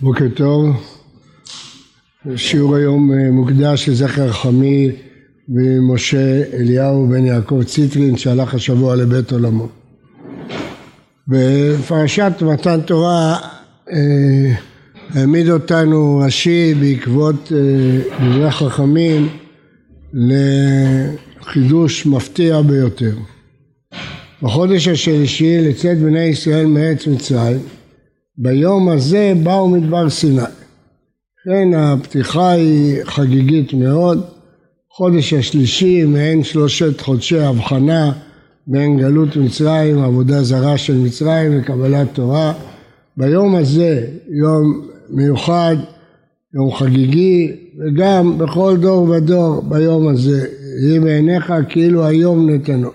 בוקר טוב, שיעור היום אה, מוקדש לזכר חמי ומשה אליהו בן יעקב ציטרין שהלך השבוע לבית עולמו. בפרשת מתן תורה אה, העמיד אותנו רש"י בעקבות אה, דברי חכמים לחידוש מפתיע ביותר. בחודש השלישי לצאת בני ישראל מארץ מצרים ביום הזה באו מדבר סיני. כן, הפתיחה היא חגיגית מאוד. חודש השלישי מעין שלושת חודשי הבחנה בין גלות מצרים, עבודה זרה של מצרים וקבלת תורה. ביום הזה, יום מיוחד, יום חגיגי, וגם בכל דור ודור ביום הזה, יהי בעיניך כאילו היום נתנו.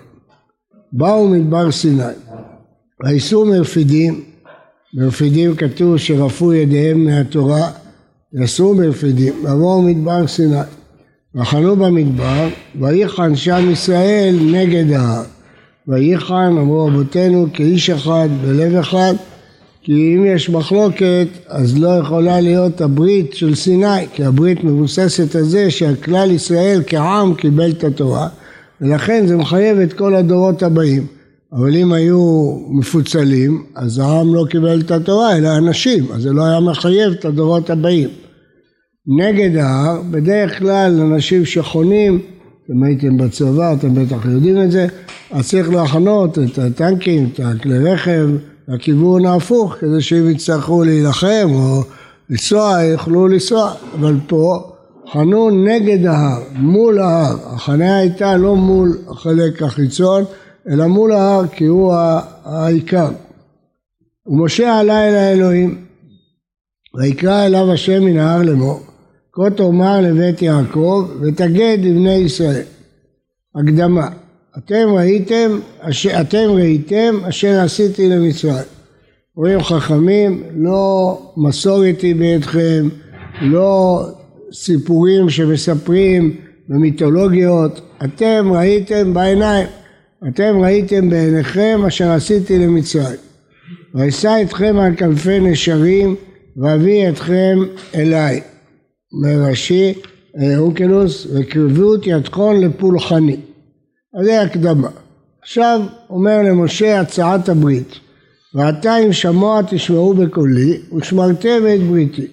באו מדבר סיני, וייסעו מרפידים ברפידים כתוב שרפו ידיהם מהתורה, יסרו ברפידים, ועברו מדבר סיני. וחנו במדבר, ויחן שם ישראל נגד ההר. ויחן, אמרו רבותינו, כאיש אחד בלב אחד, כי אם יש מחלוקת, אז לא יכולה להיות הברית של סיני, כי הברית מבוססת על זה שהכלל ישראל כעם קיבל את התורה, ולכן זה מחייב את כל הדורות הבאים. אבל אם היו מפוצלים, אז העם לא קיבל את התורה, אלא אנשים, אז זה לא היה מחייב את הדורות הבאים. נגד ההר, בדרך כלל אנשים שחונים, אתם הייתם בצבא, אתם בטח יודעים את זה, אז צריך להחנות את הטנקים, את הכלי רכב, לכיוון ההפוך, כדי שאם יצטרכו להילחם או לנסוע, יוכלו לנסוע, אבל פה חנו נגד ההר, מול ההר, החניה הייתה לא מול החלק החיצון, אלא מול ההר כי הוא העיקר. ומשה עלה אל האלוהים ויקרא אליו השם מן ההר לאמור כה תאמר לבית יעקב ותגד לבני ישראל. הקדמה אתם ראיתם, אתם ראיתם אשר עשיתי למצרים. רואים חכמים, לא מסורת היא בידכם, לא סיפורים שמספרים במיתולוגיות, אתם ראיתם בעיניים. אתם ראיתם בעיניכם אשר עשיתי למצרים. ואשא אתכם על כנפי נשרים ואביא אתכם אליי. אומר רש"י אונקלוס וקרבות ידכון לפולחני. אז זה הקדמה. עכשיו אומר למשה הצעת הברית ועתה אם שמוע תשמעו בקולי ושמרתם את בריתי.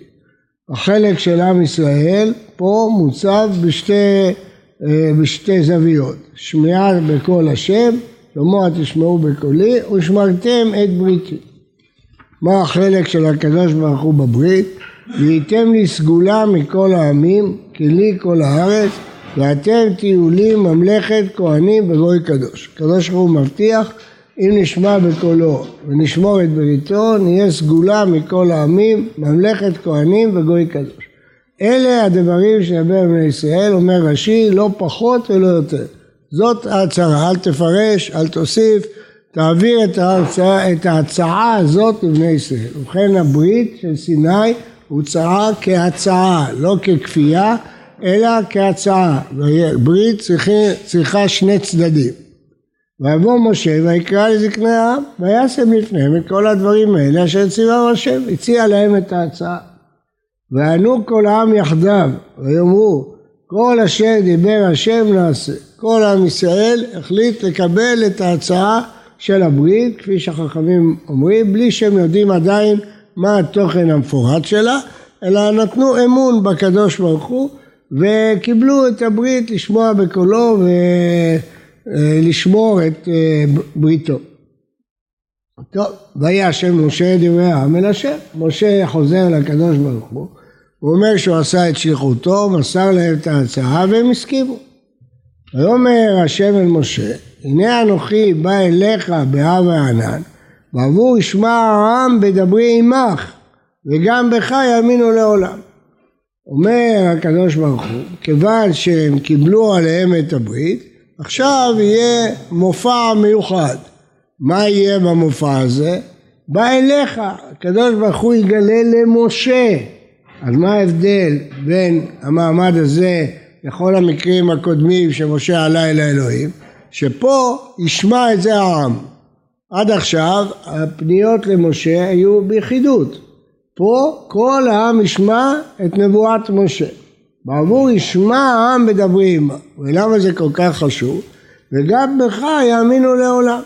החלק של עם ישראל פה מוצב בשתי בשתי זוויות, שמיעה בקול השם, שמוע תשמעו בקולי, ושמרתם את בריתי. מה החלק של הקדוש ברוך הוא בברית? והייתם לי סגולה מכל העמים, כי לי כל הארץ, ואתם תהיו לי ממלכת כהנים וגוי קדוש. הקדוש ברוך הוא מבטיח, אם נשמע בקולו ונשמור את בריתו, נהיה סגולה מכל העמים, ממלכת כהנים וגוי קדוש. אלה הדברים שידבר בני ישראל, אומר רש"י, לא פחות ולא יותר. זאת ההצהרה, אל תפרש, אל תוסיף, תעביר את ההצעה, את ההצעה הזאת לבני ישראל. ובכן הברית של סיני הוצעה כהצעה, לא ככפייה, אלא כהצעה. ברית צריכה, צריכה שני צדדים. ויבוא משה ויקרא לזקני העם, וישם לפניהם את כל הדברים האלה אשר ציווה השם, הציע להם את ההצעה. וענו כל העם יחדיו, ויאמרו כל אשר דיבר השם נעשה. כל עם ישראל החליט לקבל את ההצעה של הברית, כפי שהחכמים אומרים, בלי שהם יודעים עדיין מה התוכן המפורט שלה, אלא נתנו אמון בקדוש ברוך הוא וקיבלו את הברית לשמוע בקולו ולשמור את אה, בריתו. טוב, ויהי השם משה דברי העם אל השם. משה חוזר לקדוש ברוך הוא הוא אומר שהוא עשה את שליחותו, מסר להם את ההצעה והם הסכימו. ויאמר השם אל משה, הנה אנוכי בא אליך בהר וענן, ועבור ישמע העם בדברי עמך, וגם בך יאמינו לעולם. אומר הקדוש ברוך הוא, כיוון שהם קיבלו עליהם את הברית, עכשיו יהיה מופע מיוחד. מה יהיה במופע הזה? בא אליך, הקדוש ברוך הוא יגלה למשה אז מה ההבדל בין המעמד הזה לכל המקרים הקודמים שמשה עלה אל האלוהים? שפה ישמע את זה העם. עד עכשיו הפניות למשה היו ביחידות. פה כל העם ישמע את נבואת משה. בעבור ישמע העם בדברי עמה. ולמה זה כל כך חשוב? וגם בך יאמינו לעולם.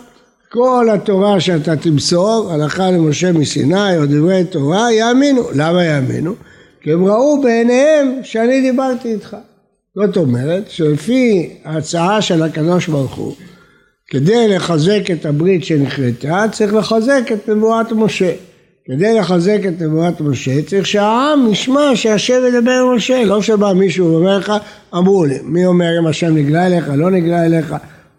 כל התורה שאתה תמסור, הלכה למשה מסיני או דברי תורה, יאמינו. למה יאמינו? כי הם ראו בעיניהם שאני דיברתי איתך. זאת אומרת שלפי ההצעה של הקדוש ברוך הוא, כדי לחזק את הברית שנכרתה, צריך לחזק את נבואת משה. כדי לחזק את נבואת משה, צריך שהעם ישמע שהשם ידבר עם משה, לא שבא מישהו ואומר לך, אמרו לי, מי אומר אם השם נגלה אליך, לא נגלה אליך.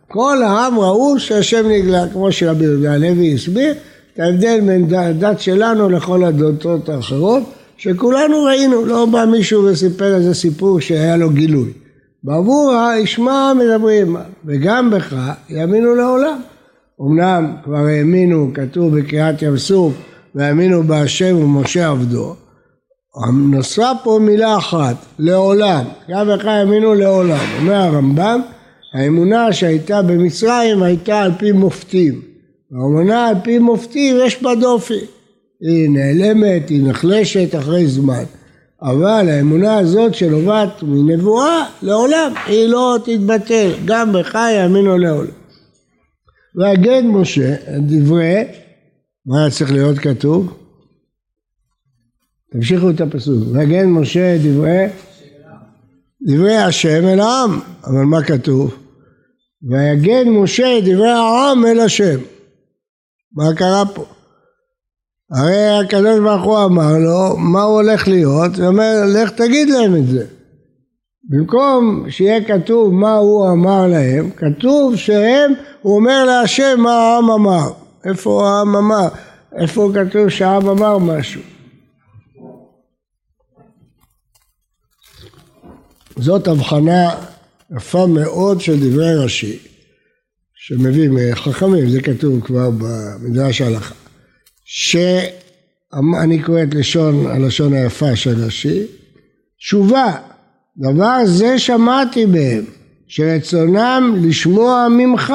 כל העם ראו שהשם נגלה, כמו שרבי יהודה הלוי הסביר, את ההבדל בין הדת שלנו לכל הדתות האחרות, שכולנו ראינו, לא בא מישהו וסיפר איזה סיפור שהיה לו גילוי. בעבור הישמע מדברים, וגם בך יאמינו לעולם. אמנם כבר האמינו, כתוב בקריאת ים סוף, והאמינו בהשם ומשה עבדו. נוספה פה מילה אחת, לעולם, גם בך האמינו לעולם. אומר הרמב"ם, האמונה שהייתה במצרים הייתה על פי מופתים. האמונה על פי מופתים יש בה דופי. היא נעלמת, היא נחלשת אחרי זמן. אבל האמונה הזאת שנובעת מנבואה לעולם, היא לא תתבטל, גם בך יאמינו לעולם. והגד משה, דברי, מה היה צריך להיות כתוב? תמשיכו את הפסוק. והגד משה דברי, דברי השם אל העם, אבל מה כתוב? ויגד משה דברי העם אל השם. מה קרה פה? הרי הקדוש ברוך הוא אמר לו מה הוא הולך להיות, הוא אומר לך תגיד להם את זה. במקום שיהיה כתוב מה הוא אמר להם, כתוב שהם, הוא אומר להשם מה העם אמר. איפה העם אמר? איפה כתוב שהעם אמר משהו? זאת הבחנה יפה מאוד של דברי רש"י, שמביא מחכמים, זה כתוב כבר במדרש ההלכה. שאני קורא את לשון, הלשון היפה של רש"י, תשובה, דבר זה שמעתי בהם, שרצונם לשמוע ממך.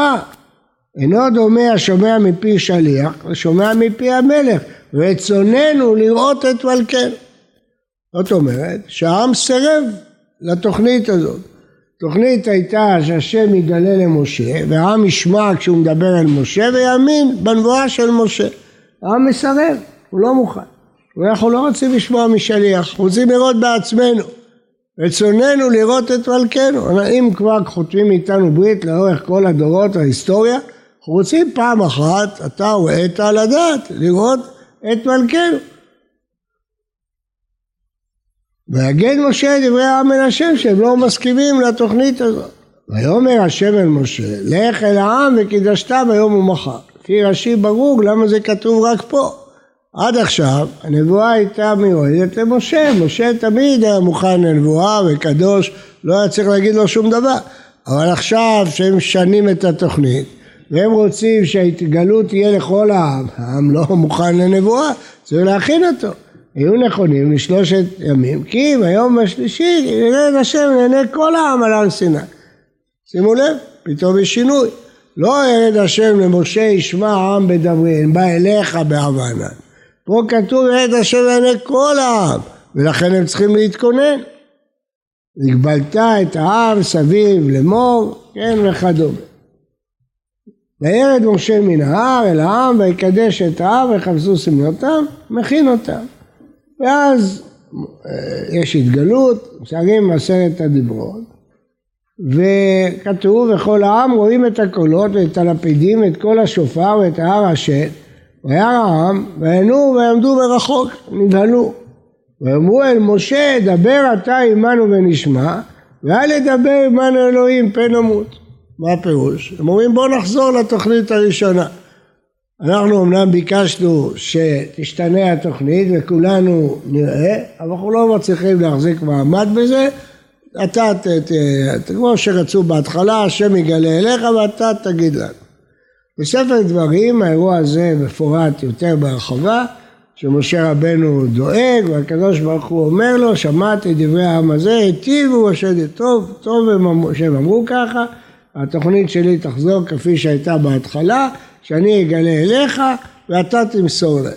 אינו דומה השומע מפי שליח לשומע מפי המלך, רצוננו לראות את מלכנו. זאת אומרת שהעם סירב לתוכנית הזאת. התוכנית הייתה שהשם יגלה למשה והעם ישמע כשהוא מדבר אל משה ויאמין בנבואה של משה. העם מסרב, הוא לא מוכן. ואנחנו לא רוצים לשמוע משליח, אנחנו רוצים לראות בעצמנו. רצוננו לראות את מלכנו. אם כבר חותמים איתנו ברית לאורך כל הדורות, ההיסטוריה, אנחנו רוצים פעם אחת, אתה ועת על הדעת, לראות את מלכנו. ויגד משה דברי העם אל השם שהם לא מסכימים לתוכנית הזאת. ויאמר השם אל משה, לך אל העם וקידשת ביום ומחר. לפי רש"י ברור למה זה כתוב רק פה. עד עכשיו הנבואה הייתה מיועדת למשה, משה תמיד היה מוכן לנבואה וקדוש, לא היה צריך להגיד לו שום דבר. אבל עכשיו שהם משנים את התוכנית והם רוצים שההתגלות תהיה לכל העם, העם לא מוכן לנבואה, צריך להכין אותו. היו נכונים לשלושת ימים, כי ביום השלישי ירד השם לעיני כל העם על הר סיני. שימו לב, פתאום יש שינוי. לא ירד השם למשה ישמע העם בדבריהם, בא אליך בעוונן. פה כתוב ירד השם לעיני כל העם, ולכן הם צריכים להתכונן. הגבלת את העם סביב לאמור, כן וכדומה. וירד משה מן ההר אל העם ויקדש את העם ויחפשו סמלותם, מכין אותם. ואז אה, יש התגלות, שרים עשרת הדיברות, וכתוב וכל העם רואים את הקולות ואת הלפידים ואת כל השופר ואת ההר השן וירא העם וינו ויעמדו מרחוק נבהלו ואמרו אל משה דבר אתה עמנו ונשמע ואל ידבר עמנו אלוהים פן נמות מה הפירוש? הם אומרים בואו נחזור לתוכנית הראשונה אנחנו אמנם ביקשנו שתשתנה התוכנית וכולנו נראה, אבל אנחנו לא מצליחים להחזיק מעמד בזה. אתה, ת, ת, ת, כמו שרצו בהתחלה, השם יגלה אליך ואתה תגיד לנו. בספר דברים האירוע הזה מפורט יותר בהרחבה, שמשה רבנו דואג והקדוש ברוך הוא אומר לו, שמעתי דברי העם הזה, היטיבו אשר טוב, טוב שהם אמרו ככה, התוכנית שלי תחזור כפי שהייתה בהתחלה, שאני אגלה אליך ואתה תמסור להם.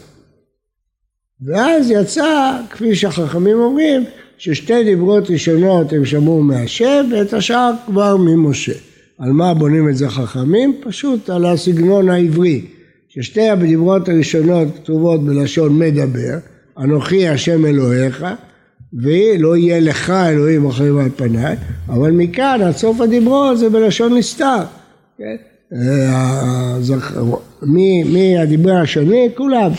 ואז יצא, כפי שהחכמים אומרים, ששתי דיברות ראשונות הם שמעו מהשם ואת השאר כבר ממשה. על מה בונים את זה חכמים? פשוט על הסגנון העברי. ששתי הדיברות הראשונות כתובות בלשון מדבר, אנוכי השם אלוהיך, ולא יהיה לך אלוהים אחרים על פניי, אבל מכאן עד סוף הדיברות זה בלשון נסתר. כן? אה, מהדיבר השני, כולם,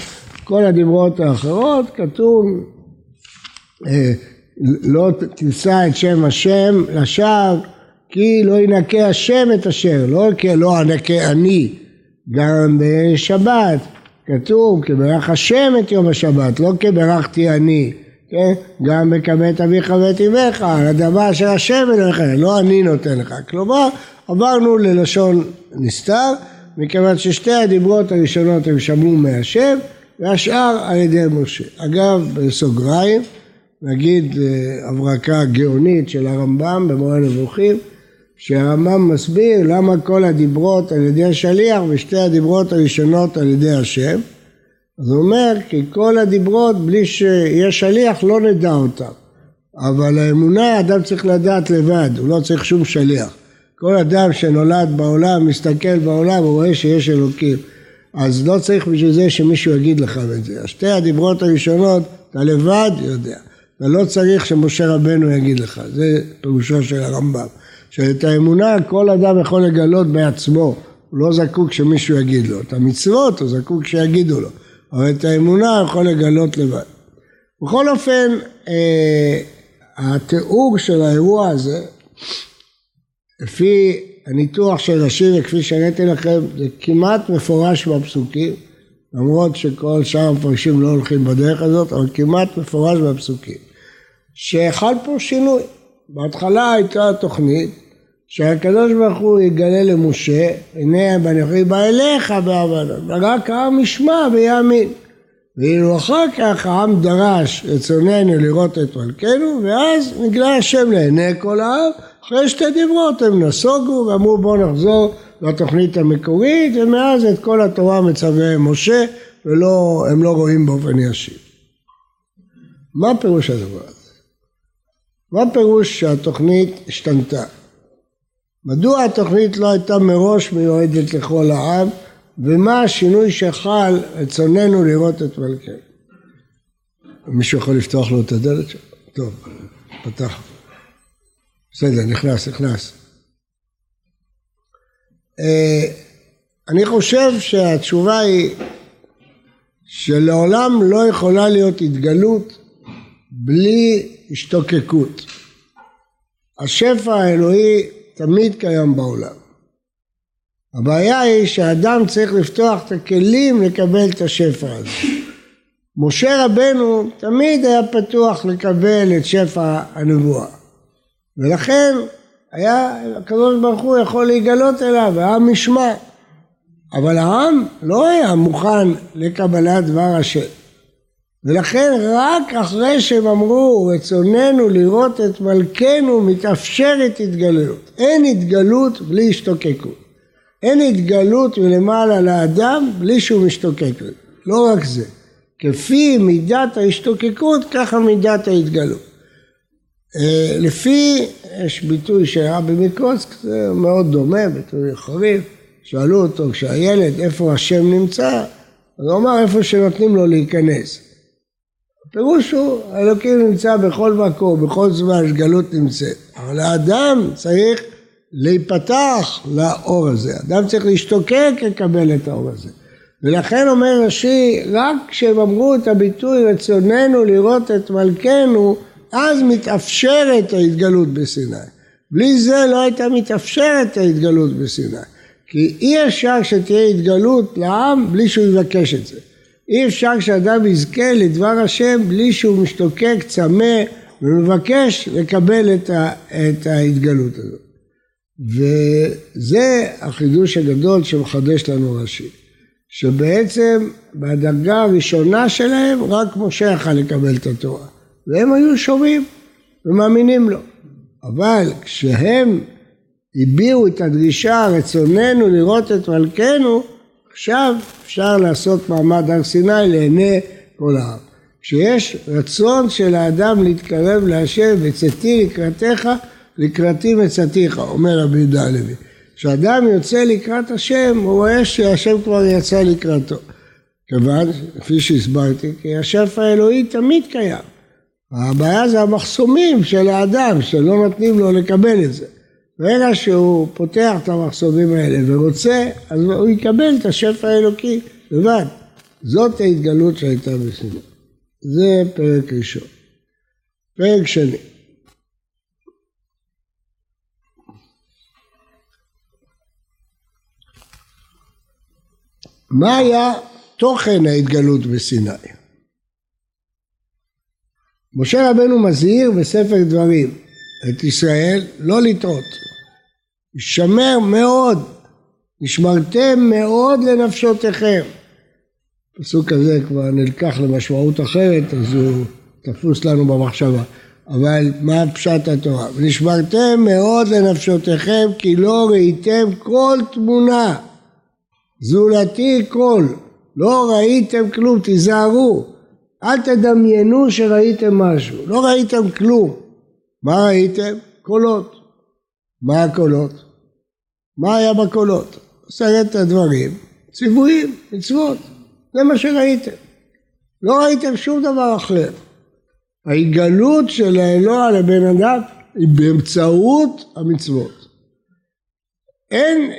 כל הדיברות האחרות כתוב אה, לא תישא את שם השם לשווא כי לא ינקה השם את אשר, לא כי לא אנקה אני, גם בשבת כתוב כי ברך השם את יום השבת, לא כי ברכתי אני, כן? גם בכבד אביך ואת אמך, על הדבר של השם אלוהיך, לא אני נותן לך. כלומר, עברנו ללשון נסתר, מכיוון ששתי הדיברות הראשונות הם שמעו מהשם, והשאר על ידי משה. אגב, בסוגריים, נגיד אה, הברקה גאונית של הרמב"ם במורה נבוכים, שהרמב"ם מסביר למה כל הדיברות על ידי השליח ושתי הדיברות הראשונות על ידי השם. אז הוא אומר כי כל הדיברות בלי שיהיה שליח לא נדע אותם. אבל האמונה אדם צריך לדעת לבד, הוא לא צריך שום שליח. כל אדם שנולד בעולם, מסתכל בעולם, הוא רואה שיש אלוקים. אז לא צריך בשביל זה שמישהו יגיד לך את זה. שתי הדיברות הראשונות, אתה לבד יודע. אתה לא צריך שמשה רבנו יגיד לך, זה פירושו של הרמב"ם. שאת האמונה כל אדם יכול לגלות בעצמו, הוא לא זקוק שמישהו יגיד לו. את המצוות הוא זקוק שיגידו לו, אבל את האמונה הוא יכול לגלות לבד. בכל אופן, אה, התיאור של האירוע הזה, לפי הניתוח של רש"י וכפי שהראיתי לכם, זה כמעט מפורש בפסוקים, למרות שכל שאר המפרשים לא הולכים בדרך הזאת, אבל כמעט מפורש בפסוקים, שחל פה שינוי. בהתחלה הייתה תוכנית שהקדוש ברוך הוא יגלה למשה, הנה בנכי בא אליך בהבנה, ורק העם ישמע ויאמין. ואילו אחר כך העם דרש רצוננו לראות את מלכנו, ואז נגלה השם לעיני כל העם, אחרי שתי דיברות הם נסוגו ואמרו בואו נחזור לתוכנית המקורית, ומאז את כל התורה מצווה משה, והם לא רואים באופן ישיר. מה פירוש הדבר הזה? מה פירוש שהתוכנית השתנתה? מדוע התוכנית לא הייתה מראש מיועדת לכל העם ומה השינוי שחל רצוננו לראות את מלכנו? מישהו יכול לפתוח לו את הדלת שלו? טוב, פתח. בסדר, נכנס, נכנס. אה, אני חושב שהתשובה היא שלעולם לא יכולה להיות התגלות בלי השתוקקות. השפע האלוהי תמיד קיים בעולם. הבעיה היא שהאדם צריך לפתוח את הכלים לקבל את השפע הזה. משה רבנו תמיד היה פתוח לקבל את שפע הנבואה ולכן היה הקדוש ברוך הוא יכול להיגלות אליו והעם ישמע אבל העם לא היה מוכן לקבלת דבר השם ולכן רק אחרי שהם אמרו רצוננו לראות את מלכנו מתאפשרת התגלות. אין התגלות בלי השתוקקות. אין התגלות מלמעלה לאדם בלי שהוא משתוקק. לא רק זה. כפי מידת ההשתוקקות ככה מידת ההתגלות. אה, לפי, יש ביטוי שהיה במקרוסק, זה מאוד דומה, ביטוי חריף, שאלו אותו כשהילד איפה השם נמצא, אז הוא אמר איפה שנותנים לו להיכנס. הפירוש הוא, אלוקים נמצא בכל מקום, בכל זמן שגלות נמצאת. אבל האדם צריך להיפתח לאור הזה. אדם צריך להשתוקק לקבל את האור הזה. ולכן אומר רש"י, רק כשהם אמרו את הביטוי רצוננו לראות את מלכנו, אז מתאפשרת ההתגלות בסיני. בלי זה לא הייתה מתאפשרת ההתגלות בסיני. כי אי אפשר שתהיה התגלות לעם בלי שהוא יבקש את זה. אי אפשר שאדם יזכה לדבר השם בלי שהוא משתוקק, צמא ומבקש לקבל את, ה, את ההתגלות הזאת. וזה החידוש הגדול שמחדש לנו רש"י, שבעצם בדרגה הראשונה שלהם רק משה יכל לקבל את התורה, והם היו שומעים ומאמינים לו. אבל כשהם הביעו את הדרישה, רצוננו לראות את מלכנו, עכשיו אפשר לעשות מעמד הר סיני לעיני כל העם. כשיש רצון של האדם להתקרב להשם, וצאתי לקראתך, לקראתי מצאתיך, אומר רבי יהודה הלוי. כשאדם יוצא לקראת השם, הוא רואה שהשם כבר יצא לקראתו. כיוון, כפי שהסברתי, כי השפע האלוהי תמיד קיים. הבעיה זה המחסומים של האדם, שלא נותנים לו לקבל את זה. ברגע שהוא פותח את המחסומים האלה ורוצה, אז הוא יקבל את השפע האלוקי לבד. זאת ההתגלות שהייתה בסיני. זה פרק ראשון. פרק שני. מה היה תוכן ההתגלות בסיני? משה רבנו מזהיר בספר דברים את ישראל לא לטעות. שמר מאוד, נשמרתם מאוד לנפשותיכם. הפסוק הזה כבר נלקח למשמעות אחרת, אז הוא תפוס לנו במחשבה. אבל מה פשט התורה? ונשמרתם מאוד לנפשותיכם כי לא ראיתם כל תמונה, זולתי כל, לא ראיתם כלום, תיזהרו, אל תדמיינו שראיתם משהו, לא ראיתם כלום. מה ראיתם? קולות. מה הקולות? מה היה בקולות? עשרת הדברים, ציוויים, מצוות. זה מה שראיתם. לא ראיתם שום דבר אחר. ההתגלות של האלוה לבן אדם היא באמצעות המצוות. אין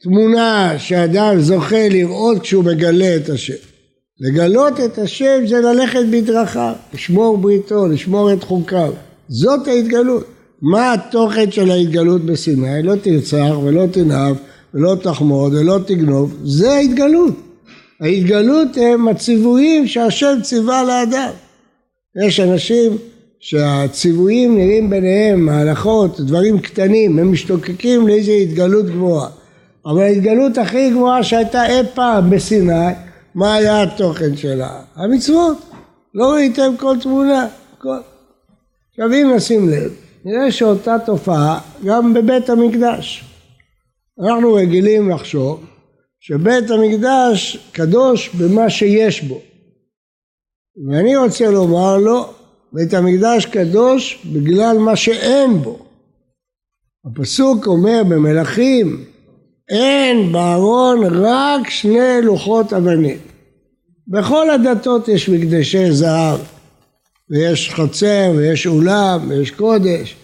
תמונה שאדם זוכה לראות כשהוא מגלה את השם. לגלות את השם זה ללכת בדרכיו, לשמור בריתו, לשמור את חוקיו. זאת ההתגלות. מה התוכן של ההתגלות בסיני? לא תרצח ולא תנאף ולא תחמוד ולא תגנוב, זה ההתגלות. ההתגלות הם הציוויים שהשם ציווה לאדם. יש אנשים שהציוויים נראים ביניהם, ההלכות, דברים קטנים, הם משתוקקים לאיזו התגלות גבוהה. אבל ההתגלות הכי גבוהה שהייתה אי פעם בסיני, מה היה התוכן שלה? המצוות. לא ראיתם כל תמונה. כל... עכשיו אם נשים לב, נראה שאותה תופעה גם בבית המקדש. אנחנו רגילים לחשוב שבית המקדש קדוש במה שיש בו. ואני רוצה לומר לו, בית המקדש קדוש בגלל מה שאין בו. הפסוק אומר במלכים, אין בארון רק שני לוחות אבנים. בכל הדתות יש מקדשי זהב, ויש חצר, ויש אולם, ויש קודש,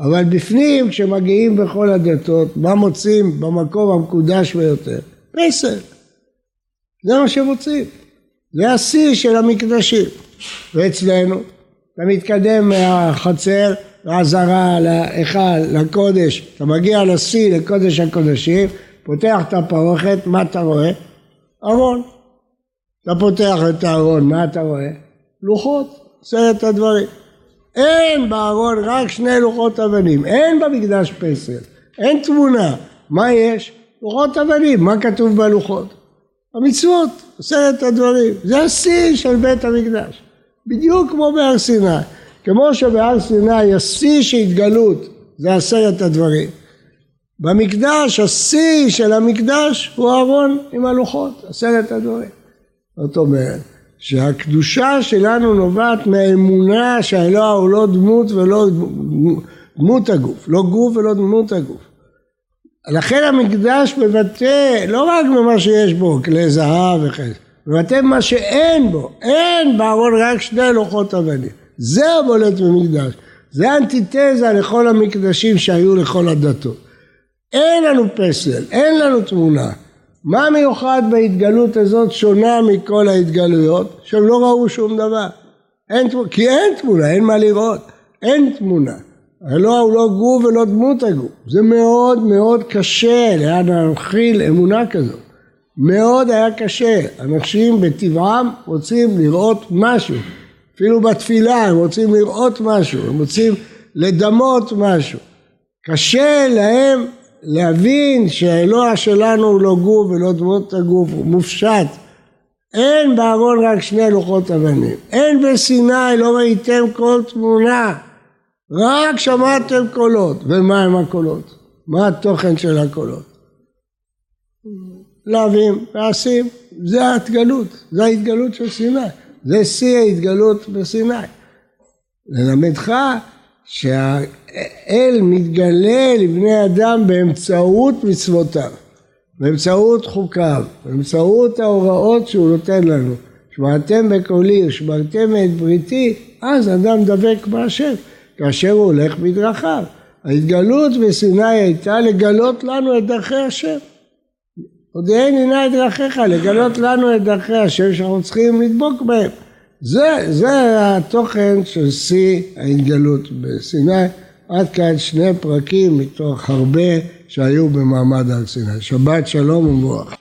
אבל בפנים, כשמגיעים בכל הדתות, מה מוצאים במקום המקודש ביותר? פסל. זה מה שמוצאים. זה השיא של המקדשים. ואצלנו, אתה מתקדם מהחצר לעזרה, להיכל, לקודש, אתה מגיע לשיא, לקודש הקודשים, פותח את הפרוכת, מה אתה רואה? ארון. אתה פותח את הארון, מה אתה רואה? לוחות, עשרת הדברים. אין בארון רק שני לוחות אבנים, אין במקדש פסל, אין תמונה. מה יש? לוחות אבנים, מה כתוב בלוחות? המצוות, עשרת הדברים. זה השיא של בית המקדש. בדיוק כמו בהר סיני. כמו שבהר סיני השיא של התגלות זה עשרת הדברים. במקדש, השיא של המקדש הוא אהרון עם הלוחות, עשרת הדברים. זאת אומרת, שהקדושה שלנו נובעת מהאמונה שהאלוה הוא לא דמות ולא דמות הגוף, לא גוף ולא דמות הגוף. לכן המקדש מבטא לא רק במה שיש בו, כלי זהב וכן, מבטא במה שאין בו, אין בארון רק שני לוחות אבנים. זה הבולט במקדש, זה אנטיתזה לכל המקדשים שהיו לכל הדתות. אין לנו פסל, אין לנו תמונה. מה מיוחד בהתגלות הזאת שונה מכל ההתגלויות? שהם לא ראו שום דבר. אין, כי אין תמונה, אין מה לראות. אין תמונה. הלא הוא לא גוף ולא דמות הגוף. זה מאוד מאוד קשה להנחיל אמונה כזאת. מאוד היה קשה. אנשים בטבעם רוצים לראות משהו. אפילו בתפילה הם רוצים לראות משהו, הם רוצים לדמות משהו. קשה להם להבין שהאלוה שלנו הוא לא גוף ולא דמות הגוף, הוא מופשט. אין בארון רק שני לוחות אבנים. אין בסיני לא ראיתם כל תמונה. רק שמעתם קולות. ומה הם הקולות? מה התוכן של הקולות? לאווים, ועשים, זה ההתגלות, זה ההתגלות של סיני. זה שיא ההתגלות בסיני. ללמדך שהאל מתגלה לבני אדם באמצעות מצוותיו, באמצעות חוקיו, באמצעות ההוראות שהוא נותן לנו. שמעתם בקולי ושמרתם את בריתי, אז אדם דבק בהשם, כאשר הוא הולך בדרכיו. ההתגלות בסיני הייתה לגלות לנו את דרכי השם. הודיעני נא את דרכיך, לגלות לנו את דרכי השם שאנחנו צריכים לדבוק בהם. זה, זה התוכן של שיא ההתגלות בסיני. עד כאן שני פרקים מתוך הרבה שהיו במעמד הר סיני. שבת שלום ומבורך.